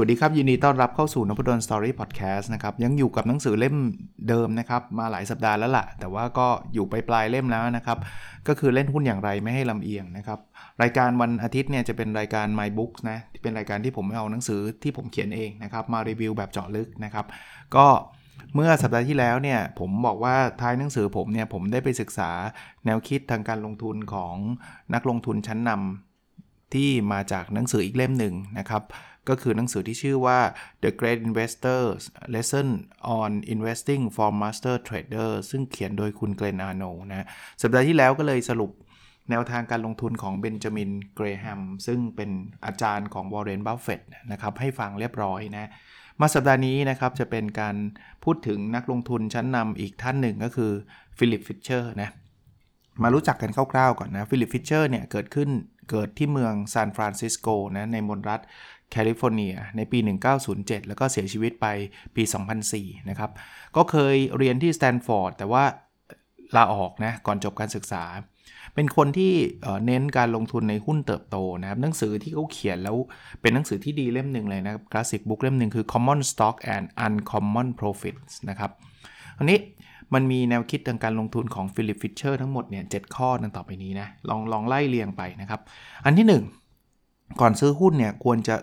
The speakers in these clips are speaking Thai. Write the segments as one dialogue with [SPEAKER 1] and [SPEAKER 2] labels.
[SPEAKER 1] วัสดีครับ ยินดีต้อนรับเข้าสู่นพดลสตอรี่พอดแคสต์นะครับ ยังอยู่กับหนังสือเล่มเดิมนะครับ มาหลายสัปดาห์แล้วละ่ะ แต่ว่าก็อยู่ไปปลายเล่มแล้วนะครับ ก็คือเล่นหุ้นอย่างไรไม่ให้ลำเอียงนะครับ รายการวันอาทิตย์เนี่ยจะเป็นรายการ My Books นะเป็นรายการที่ผมเอาหนังสือที่ผมเขียนเองนะครับ มารีวิวแบบเจาะลึกนะครับ ก็เมื่อสัปดาห์ที่แล้วเนี่ยผมบอกว่าท้ายหนังสือผมเนี่ยผมได้ไปศึกษาแนวคิดทางการลงทุนของนักลงทุนชั้นนำที่มาจากหนังสืออีกเล่มหนึ่งนะครับ ก็คือหนังสือที่ชื่อว่า The Great Investors Lesson on Investing for Master Trader ซึ่งเขียนโดยคุณเกรนอาโนนะสัปดาห์ที่แล้วก็เลยสรุปแนวทางการลงทุนของเบนจามินเกรแฮมซึ่งเป็นอาจารย์ของวอร์เรนบัฟเฟตนะครับให้ฟังเรียบร้อยนะมาสัปดาห์นี้นะครับจะเป็นการพูดถึงนักลงทุนชั้นนำอีกท่านหนึ่งก็คือฟิลิปฟิชเชอร์นะมารู้จักกันคร่าวๆก่อนนะฟิลิปฟิชเชอร์เนี่ยเกิดขึ้น เกิดที่เมืองซานฟรานซิสโกนะในมลรัฐแคลิฟอร์เนียในปี 1907 แล้วก็เสียชีวิตไปปี 2004 นะครับ ก็เคยเรียนที่สแตนฟอร์ดแต่ว่าลาออกนะก่อนจบการศึกษา เป็นคนที่เน้นการลงทุนในหุ้นเติบโตนะครับหนังสือที่เขาเขียนแล้วเป็นหนังสือที่ดีเล่มหนึ่งเลยนะครับ classic book เล่มหนึ่งคือ Common Stock and Uncommon Profits นะครับอันนี้ มันมีแนวคิดทางการลงทุนของฟิลิปฟิชเชอร์ทั้งหมดเนี่ยข้อดังต่อไปนี้นะลองลองไล่เรียงไปนะครับ อันที่ 1 ก่อนซื้อหุ้นเนี่ยควรจะ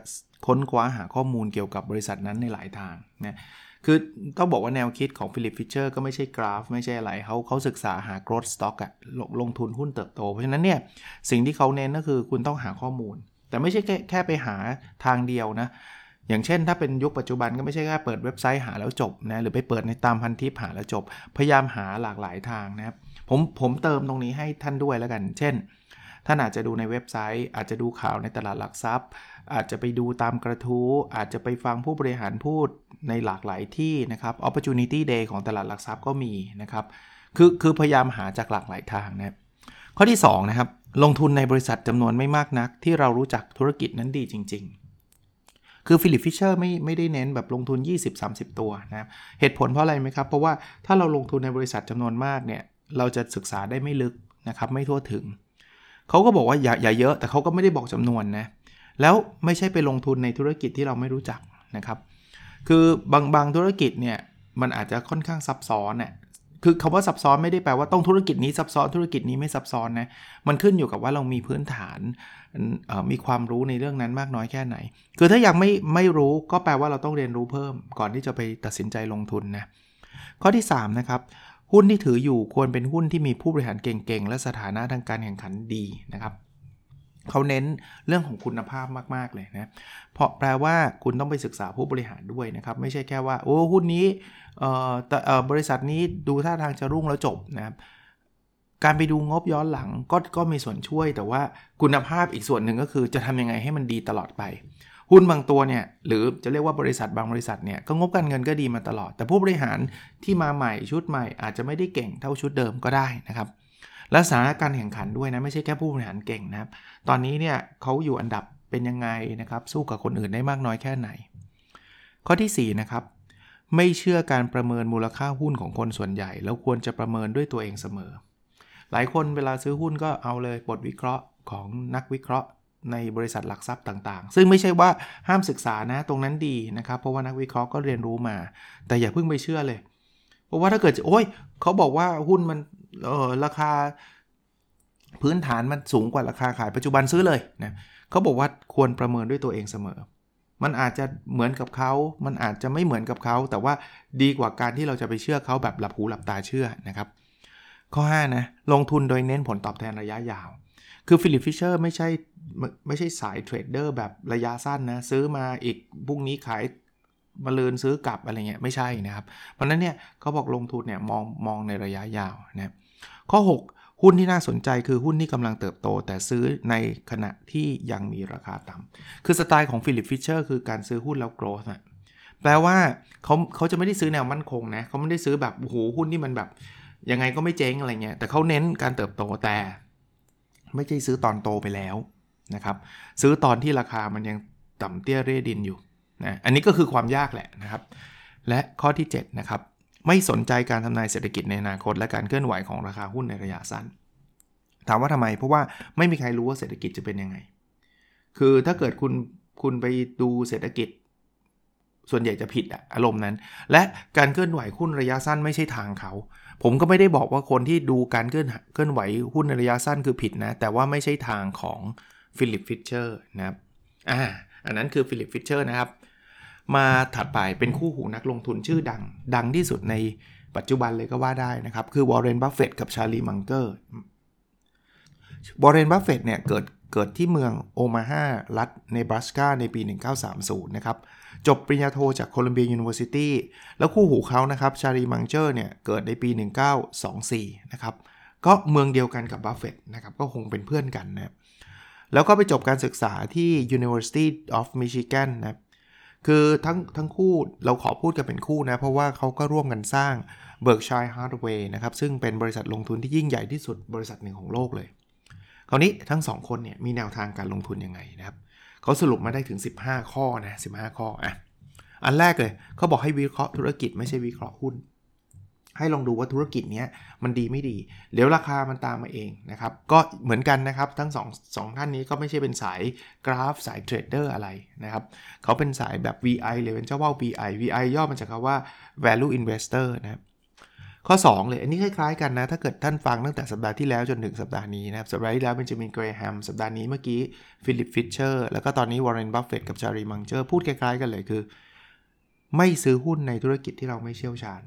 [SPEAKER 1] ค้นคว้าหาข้อมูลเกี่ยวกับบริษัทนั้นในหลายทางนะคือต้องบอกว่าแนวคิดของฟิลิปฟิชเชอร์ก็ไม่ใช่กราฟ ไม่ใช่อะไรเขาเขาศึกษาหา growth stock อะลงลงทุนหุ้นเติบโต เพราะฉะนั้นเนี่ยสิ่งที่เขาเน้นก็คือคุณต้องหาข้อมูล แต่ไม่ใช่แค่แค่ไปหาทางเดียวนะ อย่างเช่น ถ้าเป็นยุคปัจจุบันก็ไม่ใช่แค่เปิดเว็บไซต์หาแล้วจบนะหรือไปเปิดในตามพันทิปหาแล้วจบ พยายามหาหลากหลายทางนะครับผมผมเติมตรงนี้ให้ท่านด้วยแล้วกัน เช่น ท่านอาจจะดูในเว็บไซต์ อาจจะดูข่าวในตลาดหลักทรัพย์ อาจจะไปดูตามกระทู้อาจจะไปฟังผู้บริหารพูดในหลากหลายที่นะครับ opportunity day ของตลาดหลักทรัพย์ก็มีนะครับคือคือพยายามหาจากหลากหลายทางนะข้อที่2นะครับลงทุนในบริษัทจำนวนไม่มากนัก ที่เรารู้จักธุรกิจนั้นดีจริง ๆ คือฟิลิปฟิชเชอร์ไม่ไม่ได้เน้นแบบลงทุน 20-30 ตัวนะครับเหตุผลเพราะอะไรไหมครับ เพราะว่าถ้าเราลงทุนในบริษัทจำนวนมากเนี่ยเราจะศึกษาได้ไม่ลึกนะครับไม่ทั่วถึง เขาก็บอกว่าอย่าอย่าเยอะ แต่เขาก็ไม่ได้บอกจำนวนนะแล้วไม่ใช่ไปลงทุนในธุรกิจที่เราไม่รู้จักนะครับ คือบางบางธุรกิจเนี่ยมันอาจจะค่อนข้างซับซ้อนน่ย คือคาว่าซับซ้อนไม่ได้แปลว่าต้องธุรกิจนี้ซับซ้อนธุรกิจนี้ไม่ซับซ้อนนะมันขึ้นอยู่กับว่าเรามีพื้นฐานมีความรู้ในเรื่องนั้นมากน้อยแค่ไหน คือถ้ายังไม่ไม่รู้ก็แปลว่าเราต้องเรียนรู้เพิ่ม ก่อนที่จะไปตัดสินใจลงทุนนะข้อที่ 3 นะครับ หุ้นที่ถืออยู่ควรเป็นหุ้นที่มีผู้บริหารเก่งๆ และสถานะทางการแข่งขันดีนะครับ เขาเน้นเรื่องของคุณภาพมาก ๆ เลยนะ เพราะแปลว่าคุณต้องไปศึกษาผู้บริหารด้วยนะครับ ไม่ใช่แค่ว่า โอ้หุ้นนี้บริษัทนี้ดูท่าทางจะรุ่งแล้วจบนะครับการไปดูงบย้อนหลังก็ก็มีส่วนช่วย แต่ว่าคุณภาพอีกส่วนหนึ่งก็คือจะทำยังไงให้มันดีตลอดไป หุ้นบางตัวเนี่ยหรือจะเรียกว่าบริษัทบางบริษัทเนี่ยก็งบการเงินก็ดีมาตลอด แต่ผู้บริหารที่มาใหม่ชุดใหม่อาจจะไม่ได้เก่งเท่าชุดเดิมก็ได้นะครับ และสถานการแข่งขันด้วยนะไม่ใช่แค่ผู้บริหารเก่งนะครับ ตอนนี้เนี่ยเขาอยู่อันดับเป็นยังไงนะครับ สู้กับคนอื่นได้มากน้อยแค่ไหน ข้อที่4นะครับไม่เชื่อการประเมินมูลค่าหุ้นของคนส่วนใหญ่ แล้วควรจะประเมินด้วยตัวเองเสมอ หลายคนเวลาซื้อหุ้นก็เอาเลยบทวิเคราะห์ของนักวิเคราะห์ในบริษัทหลักทรัพย์ต่างๆ ซึ่งไม่ใช่ว่าห้ามศึกษานะตรงนั้นดีนะครับ เพราะว่านักวิเคราะห์ก็เรียนรู้มา แต่อย่าเพิ่งไปเชื่อเลย เพราะว่าถ้าเกิดโอ้ยเขาบอกว่าหุ้นมัน เออราคาพื้นฐานมันสูงกว่าราคาขายปัจจุบันซื้อเลยนะเขาบอกว่าควรประเมินด้วยตัวเองเสมอ มันอาจจะเหมือนกับเขา มันอาจจะไม่เหมือนกับเขา แต่ว่าดีกว่าการที่เราจะไปเชื่อเขาแบบหลับหูหลับตาเชื่อนะครับ ข้อ5นะลงทุนโดยเน้นผลตอบแทนระยะยาว คือฟิลิปฟิชเชอร์ไม่ใช่ไม่ใช่สายเทรดเดอร์แบบระยะสั้นนะซื้อมาอีกพรุ่งนี้ขายมะรืนซื้อกลับอะไรเงี้ยไม่ใช่นะครับ เพราะนั้นเนี่ยเขาบอกลงทุนเนี่ยมองมองในระยะยาวนะ ข้อ 6 หุ้นที่น่าสนใจคือหุ้นที่กำลังเติบโต แต่ซื้อในขณะที่ยังมีราคาต่ำคือสไตล์ของฟิลิปฟิชเชอร์คือการซื้อหุ้นแนว growth นะแปลว่าเขาเขาจะไม่ได้ซื้อแนวมั่นคงนะเขาไม่ได้ซื้อแบบโอ้โหหุ้นที่มันแบบยังไงก็ไม่เจ๊งอะไรเงี้ยแต่เขาเน้นการเติบโตแต่ ไม่ใช่ซื้อตอนโตไปแล้วนะครับซื้อตอนที่ราคามันยังต่ำเตี้ยเร่ดินอยู่นะอันนี้ก็คือความยากแหละนะครับ และข้อที่ 7 นะครับ ไม่สนใจการทำนายเศรษฐกิจในอนาคต และการเคลื่อนไหวของราคาหุ้นในระยะสั้น ถามว่าทำไม เพราะว่าไม่มีใครรู้ว่าเศรษฐกิจจะเป็นยังไง คือถ้าเกิดคุณคุณไปดูเศรษฐกิจ ส่วนใหญ่จะผิดอะอารมณ์นั้น และการเคลื่อนไหวหุ้นระยะสั้นไม่ใช่ทางเขา ผมก็ไม่ได้บอกว่าคนที่ดูการเคลื่อนเคลื่อนไหวหุ้นในระยะสั้นคือผิดนะ แต่ว่าไม่ใช่ทางของฟิลิปฟิชเชอร์นะครับอ่าอันนั้นคือฟิลิปฟิชเชอร์นะครับ มาถัดไปเป็นคู่หูนักลงทุนชื่อดัง ดังที่สุดในปัจจุบันเลยก็ว่าได้นะครับ คือวอร์เรนบัฟเฟตกับชาลีมังเกอร์วอร์เรนบัฟเฟตเนี่ยเกิดเกิดที่เมืองโอมาฮารัฐเนบราสกาในปี 1930 นะครับ จบปริญญาโทจาก Columbia University แล้วคู่หูเขานะครับชาลีมังเกอร์เนี่ยเกิดในปี 1924 นะครับ ก็เมืองเดียวกันกับบัฟเฟตนะครับ ก็คงเป็นเพื่อนกันนะแล้วก็ไปจบการศึกษาที่ University of Michigan นะ คือทั้งทั้งคู่เราขอพูดกันเป็นคู่นะ เพราะว่าเขาก็ร่วมกันสร้าง Berkshire Hathaway นะครับ ซึ่งเป็นบริษัทลงทุนที่ยิ่งใหญ่ที่สุดบริษัทหนึ่งของโลกเลย คราวนี้ทั้ง 2 คนเนี่ยมีแนวทางการลงทุนยังไงนะครับเขาสรุปมาได้ถึง 15 ข้อนะ15 ข้ออะอันแรกเลยเขาบอกให้วิเคราะห์ธุรกิจไม่ใช่วิเคราะห์หุ้น ให้ลองดูว่าธุรกิจนี้มันดีไม่ดีเดี๋ยวราคามันตามมาเองนะครับ ก็เหมือนกันนะครับทั้งสองสองท่านนี้ก็ไม่ใช่เป็นสายกราฟสายเทรดเดอร์อะไรนะครับ เขาเป็นสายแบบ VI เลยเป็นเจ้าว่า VI VI ย่อมาจากคำว่า value investor นะครับข้อ 2 เลย อันนี้คล้ายๆกันนะ ถ้าเกิดท่านฟังตั้งแต่สัปดาห์ที่แล้วจนถึงสัปดาห์นี้นะครับ สัปดาห์ที่แล้วเบนจามินเกรแฮม สัปดาห์นี้เมื่อกี้ฟิลิปฟิชเชอร์ แล้วก็ตอนนี้วอร์เรนบัฟเฟตกับชาลีมังเกอร์พูดคล้ายๆกันเลยคือ ไม่ซื้อหุ้นในธุรกิจที่เราไม่เชี่ยวชาญ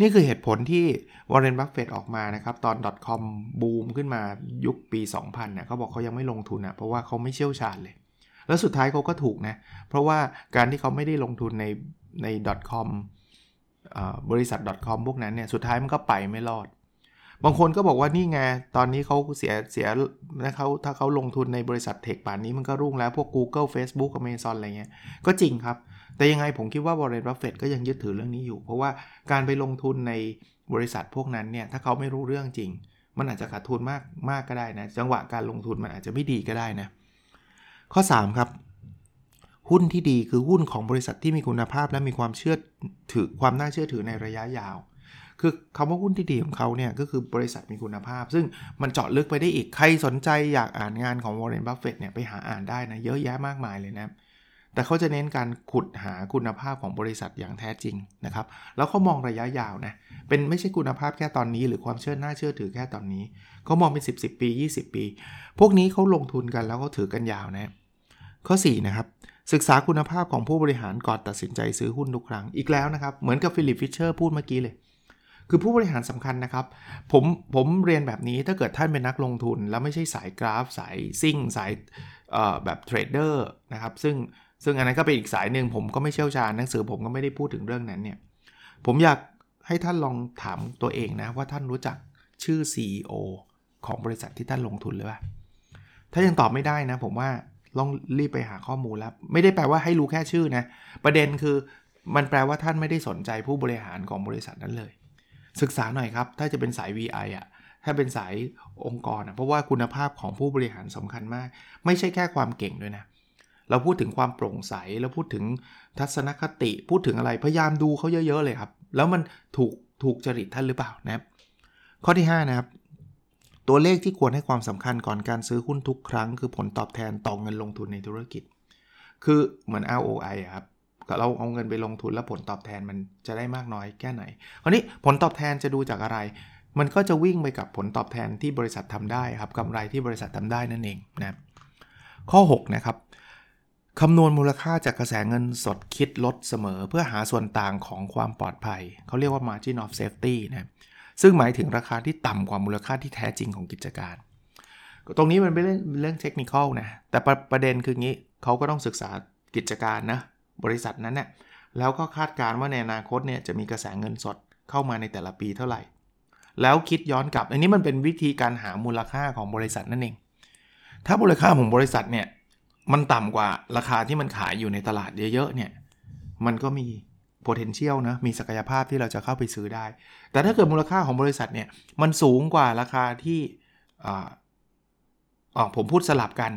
[SPEAKER 1] นี่คือเหตุผลที่วอร์เรนบัฟเฟตออกมานะครับ ตอน .com บูมขึ้นมายุคปี 2000เนี่ยเขาบอกเขายังไม่ลงทุนอะเพราะว่าเขาไม่เชี่ยวชาญเลย แล้วสุดท้ายเขาก็ถูกนะ เพราะว่าการที่เขาไม่ได้ลงทุนในใน .com บริษัท .com พวกนั้นเนี่ยสุดท้ายมันก็ไปไม่รอด บางคนก็บอกว่านี่ไง ตอนนี้เขาเสียเสียนะเขาถ้าเขาลงทุนในบริษัทเทคป่านนี้มันก็รุ่งแล้วพวก Google Facebook Amazon อะไรเงี้ยก็จริงครับ แต่ยังไงผมคิดว่าบริษัทบัฟเฟตก็ยังยึดถือเรื่องนี้อยู่ เพราะว่าการไปลงทุนในบริษัทพวกนั้นเนี่ยถ้าเขาไม่รู้เรื่องจริง มันอาจจะขาดทุนมากมากก็ได้นะ จังหวะการลงทุนมันอาจจะไม่ดีก็ได้นะ ข้อ 3 ครับ หุ้นที่ดีคือหุ้นของบริษัทที่มีคุณภาพและมีความเชื่อถือความน่าเชื่อถือในระยะยาว คือคำว่าหุ้นที่ดีของเขาเนี่ยก็คือบริษัทมีคุณภาพ ซึ่งมันเจาะลึกไปได้อีกใครสนใจอยากอ่านงานของวอร์เรนบัฟเฟตเนี่ยไปหาอ่านได้นะเยอะแยะมากมายเลยนะ แต่เขาจะเน้นการขุดหาคุณภาพของบริษัทอย่างแท้จริงนะครับ แล้วเขามองระยะยาวนะ เป็นไม่ใช่คุณภาพแค่ตอนนี้ หรือความเชื่อน่าเชื่อถือแค่ตอนนี้ เขามองเป็น 10 10 ปี 20 ปี พวกนี้เขาลงทุนกันแล้วก็ถือกันยาวนะ ข้อ 4 นะครับ ศึกษาคุณภาพของผู้บริหารก่อนตัดสินใจซื้อหุ้นทุกครั้ง อีกแล้วนะครับ เหมือนกับฟิลิปฟิชเชอร์พูดเมื่อกี้เลย คือผู้บริหารสำคัญนะครับ ผมผมเรียนแบบนี้ถ้าเกิดท่านเป็นนักลงทุน แล้วไม่ใช่สายกราฟ สายซิ่ง สายแบบเทรดเดอร์นะครับ ซึ่ง ซึ่งอันนั้นก็เป็นอีกสายหนึ่งผมก็ไม่เชี่ยวชาญหนังสือผมก็ไม่ได้พูดถึงเรื่องนั้นเนี่ยผมอยากให้ท่านลองถามตัวเองนะว่าท่านรู้จักชื่อ CEO ของบริษัทที่ท่านลงทุนหรือเปล่าถ้ายังตอบไม่ได้นะ ผมว่าลองรีบไปหาข้อมูลแล้วไม่ได้แปลว่าให้รู้แค่ชื่อนะ ประเด็นคือมันแปลว่าท่านไม่ได้สนใจผู้บริหารของบริษัทนั้นเลย ศึกษาหน่อยครับ ถ้าจะเป็นสาย VI อะถ้าเป็นสายองค์กรอะเพราะว่าคุณภาพของผู้บริหารสำคัญมาก ไม่ใช่แค่ความเก่งด้วยนะ เราพูดถึงความโปร่งใสเราพูดถึงทัศนคติ พูดถึงอะไรพยายามดูเขาเยอะๆเลยครับ แล้วมันถูกถูกจริตท่านหรือเปล่านะครับ ข้อที่ 5 นะครับ ตัวเลขที่ควรให้ความสำคัญก่อนการซื้อหุ้นทุกครั้ง คือผลตอบแทนต่อเงินลงทุนในธุรกิจ คือเหมือน ROI ครับเราเอาเงินไปลงทุนแล้วผลตอบแทนมันจะได้มากน้อยแค่ไหน คราวนี้ผลตอบแทนจะดูจากอะไร มันก็จะวิ่งไปกับผลตอบแทนที่บริษัททำได้ครับกำไรที่บริษัททำได้นั่นเองนะข้อ 6 นะครับ คำนวณมูลค่าจากกระแสเงินสดคิดลดเสมอ เพื่อหาส่วนต่างของความปลอดภัย เขาเรียกว่า margin of safety นะซึ่งหมายถึงราคาที่ต่ำกว่ามูลค่าที่แท้จริงของกิจการ ตรงนี้มันเป็นเรื่องเรื่องเทคนิคนะ แต่ประประเด็นคืองี้เขาก็ต้องศึกษากิจการนะ บริษัทนั้นเนะี่ยแล้วก็คาดการณ์ว่าในอนาคตเนี่ยจะมีกระแสเงินสดเข้ามาในแต่ละปีเท่าไหร่ แล้วคิดย้อนกลับ อันนี้มันเป็นวิธีการหามูลค่าของบริษัทนั่นเอง ถ้ามูลค่าของบริษัทเนี่ย มันต่ำกว่าราคาที่มันขายอยู่ในตลาดเยอะๆเนี่ย มันก็มี potential นะ มีศักยภาพที่เราจะเข้าไปซื้อได้ แต่ถ้าเกิดมูลค่าของบริษัทเนี่ย มันสูงกว่าราคาที่อ๋อผมพูดสลับกัน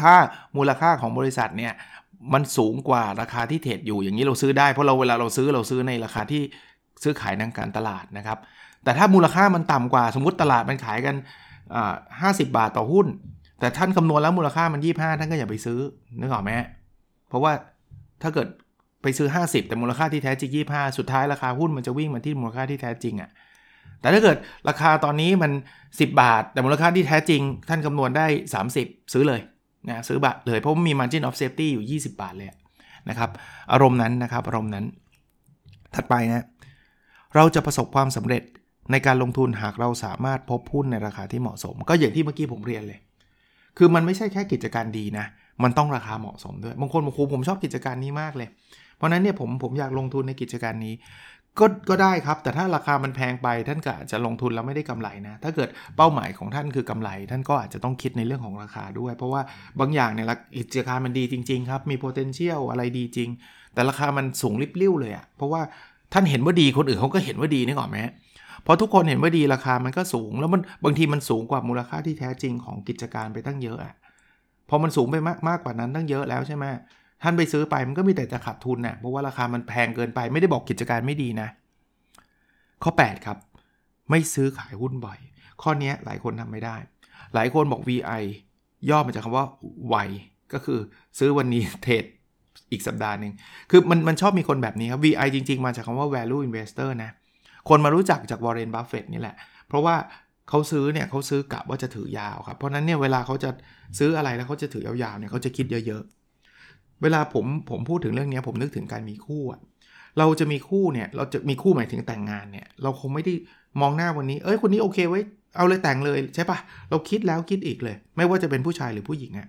[SPEAKER 1] ถ้ามูลค่าของบริษัทเนี่ยมันสูงกว่าราคาที่เทรดอยู่อย่างนี้เราซื้อได้เพราะเราเวลาเราซื้อเราซื้อในราคาที่ซื้อขายในการตลาดนะครับ แต่ถ้ามูลค่ามันต่ำกว่าสมมติตลาดมันขายกันห้าสิบบาทต่อหุ้น แต่ท่านคำนวณแล้วมูลค่ามันยี่ห้าท่านก็อย่าไปซื้อนึกออกไหมเพราะว่าถ้าเกิดไปซื้อ 50 แต่มูลค่าที่แท้จริง 25 สุดท้ายราคาหุ้นมันจะวิ่งมาที่มูลค่าที่แท้จริงอะ่ะแต่ถ้าเกิดราคาตอนนี้มัน 10 บาท แต่มูลค่าที่แท้จริง ท่านคำนวณได้ 30 ซื้อเลยนะซื้อบัตรเลยเพราะมี margin of safety อยู่ 20 บาทเลยนะครับอารมณ์นั้นนะครับอารมณ์นั้น ถัดไปนะเราจะประสบความสำเร็จในการลงทุนหากเราสามารถพบหุ้นในราคาที่เหมาะสม ก็อย่างที่เมื่อกี้ผมเรียนเลย คือมันไม่ใช่แค่กิจการดีนะ มันต้องราคาเหมาะสมด้วย บางคนบอกครูผมชอบกิจการนี้มากเลย เพราะนั้นเนี่ยผมผมอยากลงทุนในกิจการนี้ ก็ก็ได้ครับ แต่ถ้าราคามันแพงไปท่านก็อาจจะลงทุนแล้วไม่ได้กำไรนะ ถ้าเกิดเป้าหมายของท่านคือกำไร ท่านก็อาจจะต้องคิดในเรื่องของราคาด้วย เพราะว่าบางอย่างเนี่ยกิจการมันดีจริง ๆ ครับ มี potential อะไรดีจริง แต่ราคามันสูงริบลิ่วเลยอะเพราะว่า ท่านเห็นว่าดีคนอื่นเขาก็เห็นว่าดีนี่ก่อนไหมพอทุกคนเห็นว่าดีราคามันก็สูง แล้วมันบางทีมันสูงกว่ามูลค่าที่แท้จริงของกิจการไปตั้งเยอะอะพอมันสูงไปมากมากกว่านั้นตั้งเยอะแล้วใช่ไหมท่านไปซื้อไปมันก็มีแต่จะขาดทุนนะ่ะเพราะว่าราคามันแพงเกินไปไม่ได้บอกกิจการไม่ดีนะ ข้อ 8 ครับ ไม่ซื้อขายหุ้นบ่อย ข้อนี้หลายคนทำไม่ได้ หลายคนบอก VI ย่อมาจากคำว่าไวก็คือซื้อวันนี้เทรด อีกสัปดาห์หนึ่งคือมันมันชอบมีคนแบบนี้ครับ VI จริง ๆ มาจากคำว่า value investor นะ คนมารู้จักจากวอร์เรนบัฟเฟตนี่แหละ เพราะว่าเขาซื้อเนี่ยเขาซื้อกะว่าจะถือยาวครับ เพราะนั้นเนี่ยเวลาเขาจะซื้ออะไรแล้วเขาจะถือยาวๆเนี่ยเขาจะคิดเยอะๆ เวลาผมผมพูดถึงเรื่องนี้ผมนึกถึงการมีคู่อะเราจะมีคู่เนี่ยเราจะมีคู่หมายถึงแต่งงานเนี่ยเราคงไม่ได้มองหน้าวันนี้ เอ้ยคนนี้โอเคไว้เอาเลยแต่งเลยใช่ปะเราคิดแล้วคิดอีกเลย ไม่ว่าจะเป็นผู้ชายหรือผู้หญิงอะ่ะ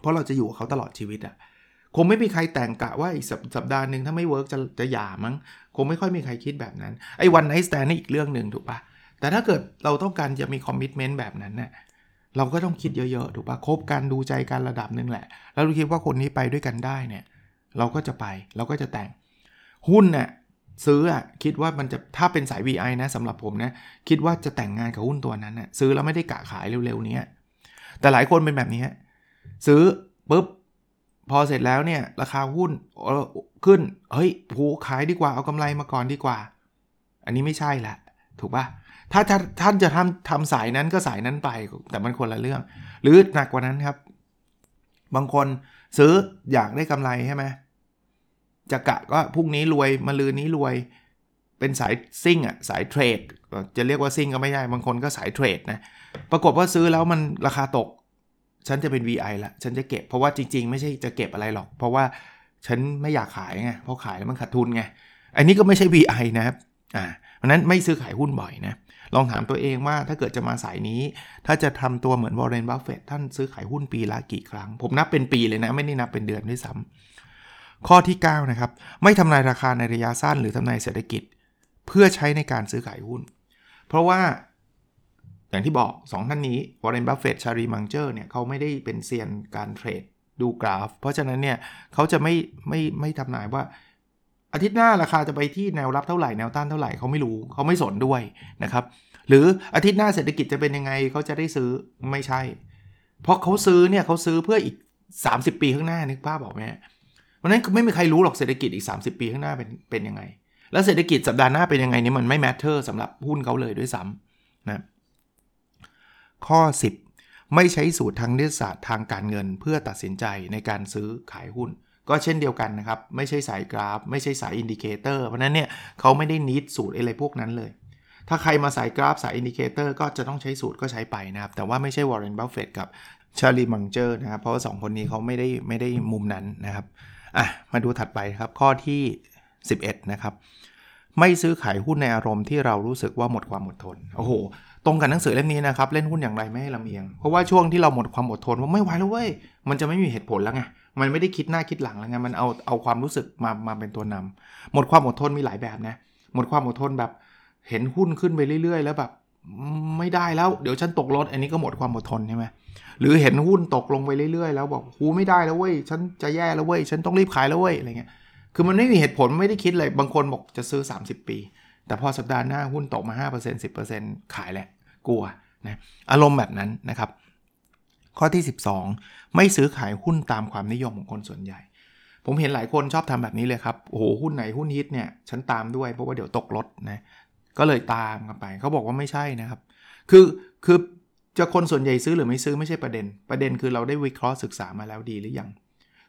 [SPEAKER 1] เพราะเราจะอยู่กับเขาตลอดชีวิตอะ่ะ คงไม่มีใครแต่งกะว่าอีกสัปดาห์หนึ่งถ้าไม่ work จะจะหย่ามั้ง คงไม่ค่อยมีใครคิดแบบนั้น ไอ้ one night stand นี่อีกเรื่องหนึ่งถูกปะแต่ถ้าเกิดเราต้องการจะมี commitment แบบนั้นเนี่ยเราก็ต้องคิดเยอะๆ ถูกปะคบกันดูใจกันระดับหนึ่งแหละ แล้วเราคิดว่าคนนี้ไปด้วยกันได้เนี่ย เราก็จะไป เราก็จะแต่ง หุ้นน่ะซื้ออะคิดว่ามันจะถ้าเป็นสาย VI นะสำหรับผมนะ คิดว่าจะแต่งงานกับหุ้นตัวนั้นน่ะซื้อแล้วไม่ได้กะขายเร็วๆนี้แต่หลายคนเป็นแบบนี้ซื้อปุ๊บ พอเสร็จแล้วเนี่ยราคาหุ้นขึ้น เฮ้ยผูขายดีกว่าเอากำไรมาก่อนดีกว่า อันนี้ไม่ใช่ละถูกปะถ้าถ้าท่านจะทำทำสายนั้นก็สายนั้นไป แต่มันคนละเรื่อง หรือหนักกว่านั้นครับ บางคนซื้ออยากได้กำไรใช่ไหมจะกะก็พรุ่งนี้รวยมาลืนนี้รวย เป็นสายซิ่งอะสายเทรดจะเรียกว่าซิ่งก็ไม่ได้บางคนก็สายเทรดนะปรากฏว่าซื้อแล้วมันราคาตก ฉันจะเป็น VI ละฉันจะเก็บเพราะว่าจริง ๆ ไม่ใช่จะเก็บอะไรหรอก เพราะว่าฉันไม่อยากขายไงเพราะขายแล้วมันขาดทุนไงอันนี้ก็ไม่ใช่ VI นะครับอ่าเพราะนั้นไม่ซื้อขายหุ้นบ่อยนะลองถามตัวเองว่าถ้าเกิดจะมาสายนี้ ถ้าจะทำตัวเหมือนวอร์เรนบัฟเฟตท่านซื้อขายหุ้นปีละกี่ครั้ง ผมนับเป็นปีเลยนะ ไม่ได้นับเป็นเดือนด้วยซ้ำข้อที่ 9 นะครับ ไม่ทำนายราคาในระยะสั้นหรือทำนายเศรษฐกิจ เพื่อใช้ในการซื้อขายหุ้น เพราะว่า อย่างที่บอก 2 ท่านนี้วอร์เรนบัฟเฟตชารีมังเจอร์เนี่ยเขาไม่ได้เป็นเซียนการเทรดดูกราฟ เพราะฉะนั้นเนี่ยเขาจะไม่ไม่ไม่ทำนายว่า อาทิตย์หน้าราคาจะไปที่แนวรับเท่าไหร่แนวต้านเท่าไหร่เขาไม่รู้เขาไม่สนด้วยนะครับหรืออาทิตย์หน้าเศรษฐกิจจะเป็นยังไงเขาจะได้ซื้อไม่ใช่ เพราะเขาซื้อเนี่ยเขาซื้อเพื่ออีก 30 ปีข้างหน้านึกภาพออกไหมเพราะนั้นไม่มีใครรู้หรอกเศรษฐกิจอีก 30 ปีข้างหน้าเป็นเป็นยังไง แล้วเศรษฐกิจสัปดาห์หน้าเป็นยังไงนี่มันไม่ matter สำหรับหุ้นเขาเลยด้วยซ้ำนะ ข้อ 10 ไม่ใช้สูตรทางคณิตศาสตร์ทางการเงิน เพื่อตัดสินใจในการซื้อขายหุ้น ก็เช่นเดียวกันนะครับ ไม่ใช่สายกราฟ ไม่ใช่สาย indicator เพราะนั้นเนี่ยเขาไม่ได้คิดสูตรอะไรพวกนั้นเลย ถ้าใครมาสายกราฟสาย indicator ก็จะต้องใช้สูตรก็ใช้ไปนะครับ แต่ว่าไม่ใช่วอร์เรนบัฟเฟตกับชาลีมังเจอร์นะครับ เพราะว่าสองคนนี้เขาไม่ได้ไม่ได้มุมนั้นนะครับอะมาดูถัดไปครับข้อที่ 11 นะครับ ไม่ซื้อขายหุ้นในอารมณ์ที่เรารู้สึกว่าหมดความอดทน โอ้โห ตรงกับหนังสือเล่มนี้นะครับ เล่นหุ้นอย่างไรไม่ให้ลำเอียง เพราะว่าช่วงที่เราหมดความอดทนว่าไม่ไหวแล้วเว้ย มันจะไม่มีเหตุผลแล้วไง มันไม่ได้คิดหน้าคิดหลังแล้วไง มันเอาเอาความรู้สึกมามาเป็นตัวนำหมดความอดทนมีหลายแบบนะ หมดความอดทนแบบเห็นหุ้นขึ้นไปเรื่อย ๆ แล้วแบบไม่ได้แล้วเดี๋ยวฉันตกรถอันนี้ก็หมดความอดทนใช่ไหมหรือเห็นหุ้นตกลงไปเรื่อยๆ แล้วบอกหูไม่ได้แล้วเว้ยฉันจะแย่แล้วเว้ยฉันต้องรีบขายแล้วเว้ยอะไรเงี้ยคือมันไม่มีเหตุผลไม่ได้คิดเลยบางคนบอกจะซื้อ 30 ปี แต่พอสัปดาห์หน้าหุ้นตกมา 5% 10%ขายแหละ กลัวนะอารมณ์แบบนั้นนะครับ ข้อที่ 12 ไม่ซื้อขายหุ้นตามความนิยมของคนส่วนใหญ่ ผมเห็นหลายคนชอบทำแบบนี้เลยครับโอ้โหหุ้นไหนหุ้นฮิตเนี่ยฉันตามด้วยเพราะว่าเดี๋ยวตกรถนะก็เลยตามกันไป เขาบอกว่าไม่ใช่นะครับ คือคือจะคนส่วนใหญ่ซื้อหรือไม่ซื้อไม่ใช่ประเด็น ประเด็นคือเราได้วิเคราะห์ศึกษามาแล้วดีหรือยัง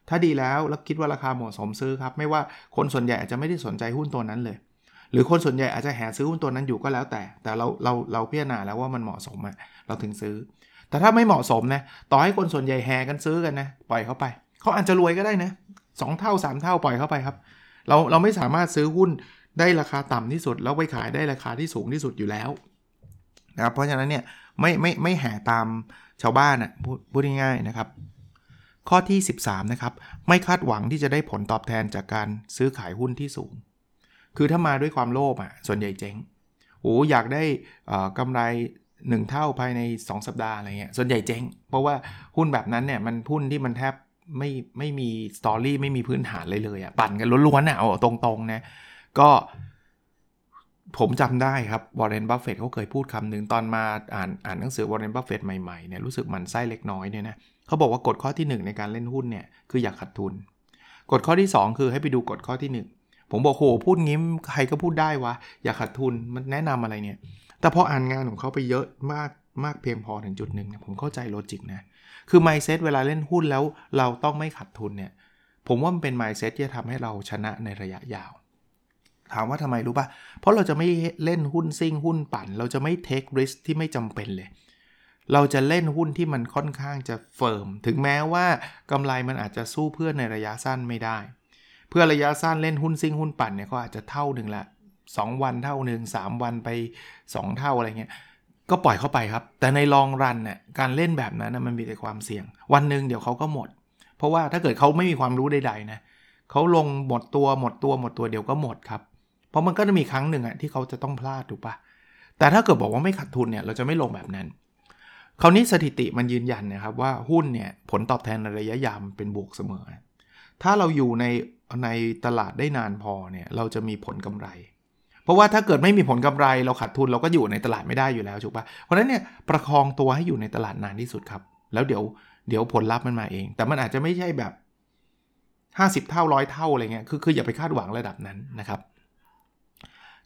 [SPEAKER 1] ถ้าดีแล้วแล้วคิดว่าราคาเหมาะสมซื้อครับ ไม่ว่าคนส่วนใหญ่อาจจะไม่ได้สนใจหุ้นตัวนั้นเลย หรือคนส่วนใหญ่อาจจะแห่ซื้อหุ้นตัวนั้นอยู่ก็แล้วแต่ แต่เราเราเราพิจารณาแล้วว่ามันเหมาะสมอะเราถึงซื้อ แต่ถ้าไม่เหมาะสมนะต่อให้คนส่วนใหญ่แห่กันซื้อกันนะปล่อยเขาไป เขาอาจจะรวยก็ได้นะสองเท่า 3 เท่าปล่อยเขาไปครับ เราเราไม่สามารถซื้อหุ้นได้ราคาต่ำที่สุด แล้วไปขายได้ราคาที่สูงที่สุดอยู่แล้วนะครับเพราะฉะนั้นเนี่ยไม่ไม่ไม่แห่ตามชาวบ้านอะ่ะพูดพูดง่ายๆนะครับ ข้อที่ 13 นะครับ ไม่คาดหวังที่จะได้ผลตอบแทนจากการซื้อขายหุ้นที่สูง คือถ้ามาด้วยความโลภอะส่วนใหญ่เจ๊งโอ้อยากได้กำไร 1 เท่าภายใน 2 สัปดาห์อะไรเงี้ยส่วนใหญ่เจ๊ง เพราะว่าหุ้นแบบนั้นเนี่ยมันหุ้นที่มันแทบไม่ไม่มี story ไม่มีพื้นฐานเลยเลยอะปั่นกันล้วนๆอะเอาตรงๆนะก็ผมจำได้ครับวอร์เรนบัฟเฟตเขาเคยพูดคำหนึ่งตอนมาอ่านอ่านหนังสือวอร์เรนบัฟเฟตใหม่ๆเนี่ยรู้สึกหมั่นไส้เล็กน้อยเนี่ยนะเขาบอกว่ากฎข้อที่ 1 ในการเล่นหุ้นเนี่ยคืออย่าขาดทุน กฎข้อที่ 2 คือให้ไปดูกฎข้อที่1 ผมบอกโหพูดงี้ใครก็พูดได้วะอย่าขาดทุนมันแนะนำอะไรเนี่ย แต่พออ่านงานของเขาไปเยอะมากมากเพียงพอถึงจุดหนึ่งเนี่ยผมเข้าใจโลจิกนะคือ mindset เวลาเล่นหุ้นแล้วเราต้องไม่ขาดทุนเนี่ยผมว่ามันเป็น mindset ที่จะทำให้เราชนะในระยะยาว ถามว่าทำไมรู้ปะ่ะ เพราะเราจะไม่เล่นหุ้นซิ่งหุ้นปั่น เราจะไม่เทคริสที่ไม่จำเป็นเลยเราจะเล่นหุ้นที่มันค่อนข้างจะเฟิร์ม ถึงแม้ว่ากำไรมันอาจจะสู้เพื่อนในระยะสั้นไม่ได้ พื่อระยะสั้นเล่นหุ้นซิ่งหุ้นปั่นเนี่ยก็อาจจะเท่าหนึ่งละ2 วันเท่าหนึ่ง3 วันไป 2 เท่าอะไรเงี้ยก็ปล่อยเข้าไปครับ แต่ในลองรันเนี่ยการเล่นแบบนั้นนะมันมีแต่ความเสี่ยง วันหนึ่งเดี๋ยวเขาก็หมด เพราะว่าถ้าเกิดเขาไม่มีความรู้ใดๆนะเขาลงหมดตัวหมดตัวหมดตัวเดี๋ยวก็หมดครับ เพราะมันก็จะมีครั้งหนึ่งอะที่เขาจะต้องพลาดถูกปะแต่ถ้าเกิดบอกว่าไม่ขาดทุนเนี่ยเราจะไม่ลงแบบนั้นคราวนี้สถิติมันยืนยันนะครับว่าหุ้นเนี่ยผลตอบแทนในระยะยาวเป็นบวกเสมอ ถ้าเราอยู่ใน ในตลาดได้นานพอเนี่ยเราจะมีผลกำไร เพราะว่าถ้าเกิดไม่มีผลกำไรเราขาดทุนเราก็อยู่ในตลาดไม่ได้อยู่แล้วถูกปะเพราะฉะนั้นเนี่ยประคองตัวให้อยู่ในตลาดนานที่สุดครับ แล้วเดี๋ยวเดี๋ยวผลลัพธ์มันมาเอง แต่มันอาจจะไม่ใช่แบบ 50 เท่าร้อยเท่าอะไรเงี้ยคือคืออย่าไปคาดหวังระดับนั้นนะครับ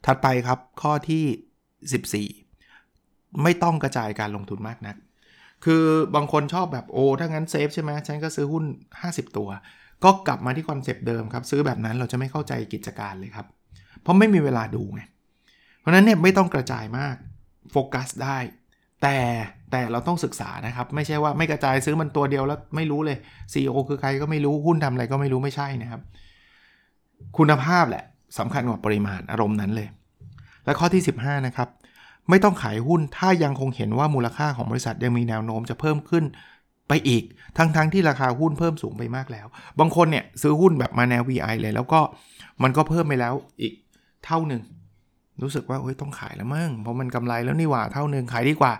[SPEAKER 1] ถัดไปครับข้อที่ 14 ไม่ต้องกระจายการลงทุนมากนัก คือบางคนชอบแบบโอ้ถ้างั้น safe ใช่ไหมฉันก็ซื้อหุ้น 50 ตัว ก็กลับมาที่ concept เดิมครับ ซื้อแบบนั้นเราจะไม่เข้าใจกิจการเลยครับ เพราะไม่มีเวลาดูไง เพราะนั้นเนี่ยไม่ต้องกระจายมากโฟกัสได้ แต่แต่เราต้องศึกษานะครับ ไม่ใช่ว่าไม่กระจายซื้อมันตัวเดียวแล้วไม่รู้เลย CEO คือใครก็ไม่รู้หุ้นทำอะไรก็ไม่รู้ไม่ใช่นะครับ คุณภาพแหละสำคัญกว่าปริมาณอารมณ์นั้นเลย และข้อที่ 15 นะครับ ไม่ต้องขายหุ้นถ้ายังคงเห็นว่ามูลค่าของบริษัทยังมีแนวโน้มจะเพิ่มขึ้น ไปอีก ทั้งๆที่ราคาหุ้นเพิ่มสูงไปมากแล้ว บางคนเนี่ยซื้อหุ้นแบบมาแนว VI เลย แล้วก็มันก็เพิ่มไปแล้วอีกเท่าหนึ่ง รู้สึกว่าเฮ้ยต้องขายแล้วมั้งเพราะมันกำไรแล้วนี่หว่าเท่าหนึ่งขายดีกว่า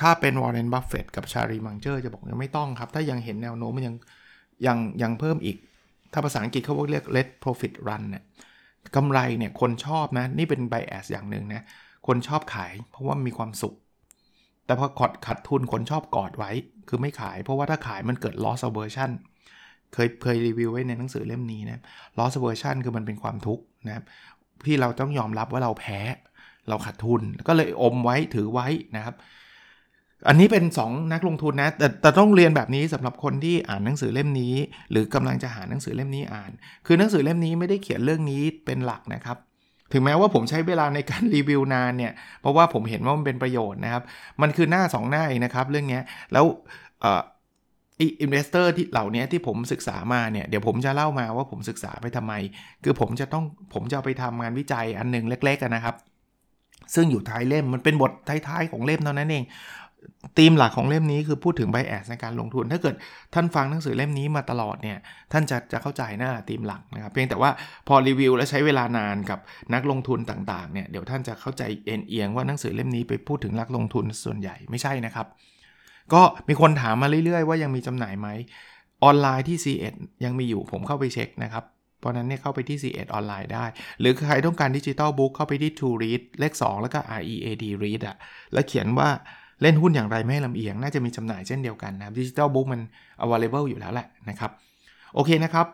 [SPEAKER 1] ถ้าเป็นวอร์เรนบัฟเฟตกับชารีมังเจอร์จะบอกยังไม่ต้องครับ ถ้ายังเห็นแนวโน้มมันยังยังยังเพิ่มอีก ถ้าภาษาอังกฤษเขาเรียก let profit run เนี่ยกำไรเนี่ยคนชอบนะ นี่เป็นไบแอสอย่างหนึ่งนะคนชอบขาย เพราะว่ามีความสุข แต่พอขอดขัดทุนคนชอบกอดไว้ คือไม่ขาย เพราะว่าถ้าขายมันเกิด loss aversion เคยเคยรีวิวไว้ในหนังสือเล่มนี้นะ loss aversion คือมันเป็นความทุกข์นะครับที่เราต้องยอมรับว่าเราแพ้ เราขาดทุนก็เลยอมไว้ถือไว้นะครับ อันนี้เป็น 2 นักลงทุนนะ แต่แต่ต้องเรียนแบบนี้สำหรับคนที่อ่านหนังสือเล่มนี้ หรือกำลังจะหาหนังสือเล่มนี้อ่าน คือหนังสือเล่มนี้ไม่ได้เขียนเรื่องนี้เป็นหลักนะครับ ถึงแม้ว่าผมใช้เวลาในการรีวิวนานเนี่ย เพราะว่าผมเห็นว่ามันเป็นประโยชน์นะครับ มันคือหน้า 2 หน้าเองนะครับ เรื่องนี้แล้ว investor ที่เหล่านี้ที่ผมศึกษามาเนี่ย เดี๋ยวผมจะเล่ามาว่าผมศึกษาไปทำไม คือผมจะต้องผมจะไปทำงานวิจัยอันนึงเล็กๆนะครับ ซึ่งอยู่ท้ายเล่มมันเป็นบทท้ายๆของเล่มเท่านั้นเอง ธีมหลักของเล่มนี้คือพูดถึงไบแอสในการลงทุน ถ้าเกิดท่านฟังหนังสือเล่มนี้มาตลอดเนี่ยท่านจะจะเข้าใจหน้าธีมหลักนะครับ เพียงแต่ว่าพอรีวิวและใช้เวลานานกับนักลงทุนต่างๆเนี่ยเดี๋ยวท่านจะเข้าใจเอ็นเอียงว่าหนังสือเล่มนี้ไปพูดถึงนักลงทุนส่วนใหญ่ไม่ใช่นะครับ ก็มีคนถามมาเรื่อยๆ ว่ายังมีจำหน่ายไหมออนไลน์ที่ C1 ยังมีอยู่ผมเข้าไปเช็คนะครับเพราะนั้นเนี่ยเข้าไปที่ C1 ออนไลน์ได้ หรือใครต้องการ digital book เข้าไปที่ To Read เลข 2 แล้วก็ R E A D Read อะแล้วเขียนว่า เล่นหุ้นอย่างไรไม่ลำเอียง น่าจะมีจำหน่ายเช่นเดียวกันนะครับดิจิ t a ลบุ๊กมัน available อยู่แล้วแหละนะครับ โอเคนะครับ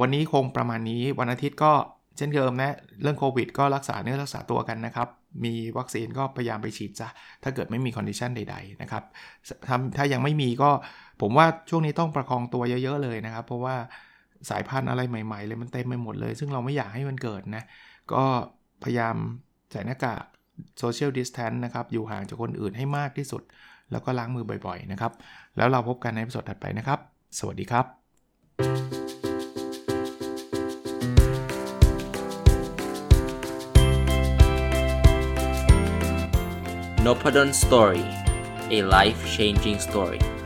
[SPEAKER 1] วันนี้คงประมาณนี้วันอาทิตย์ก็เช่นเดิมนะเรื่องโควิดก็รักษาเนื้อรักษาตัวกันนะครับ มีวัคซีนก็พยายามไปฉีดจ้ะถ้าเกิดไม่มี condition ใด ๆ นะครับถ้าถ้ายังไม่มีก็ผมว่าช่วงนี้ต้องประคองตัวเยอะๆเลยนะครับ เพราะว่าสายพันธุ์อะไรใหม่ๆเลยมันเต็มไปหมดเลย ซึ่งเราไม่อยากให้มันเกิดนะ ก็พยายามใส่หน้ากาก โซเชียลดิสแทนนะครับ อยู่ห่างจากคนอื่นให้มากที่สุด แล้วก็ล้างมือบ่อยๆนะครับ แล้วเราพบกันในสดถัดไปนะครับ สวัสดีครับ
[SPEAKER 2] n o p a d o n Story a life changing story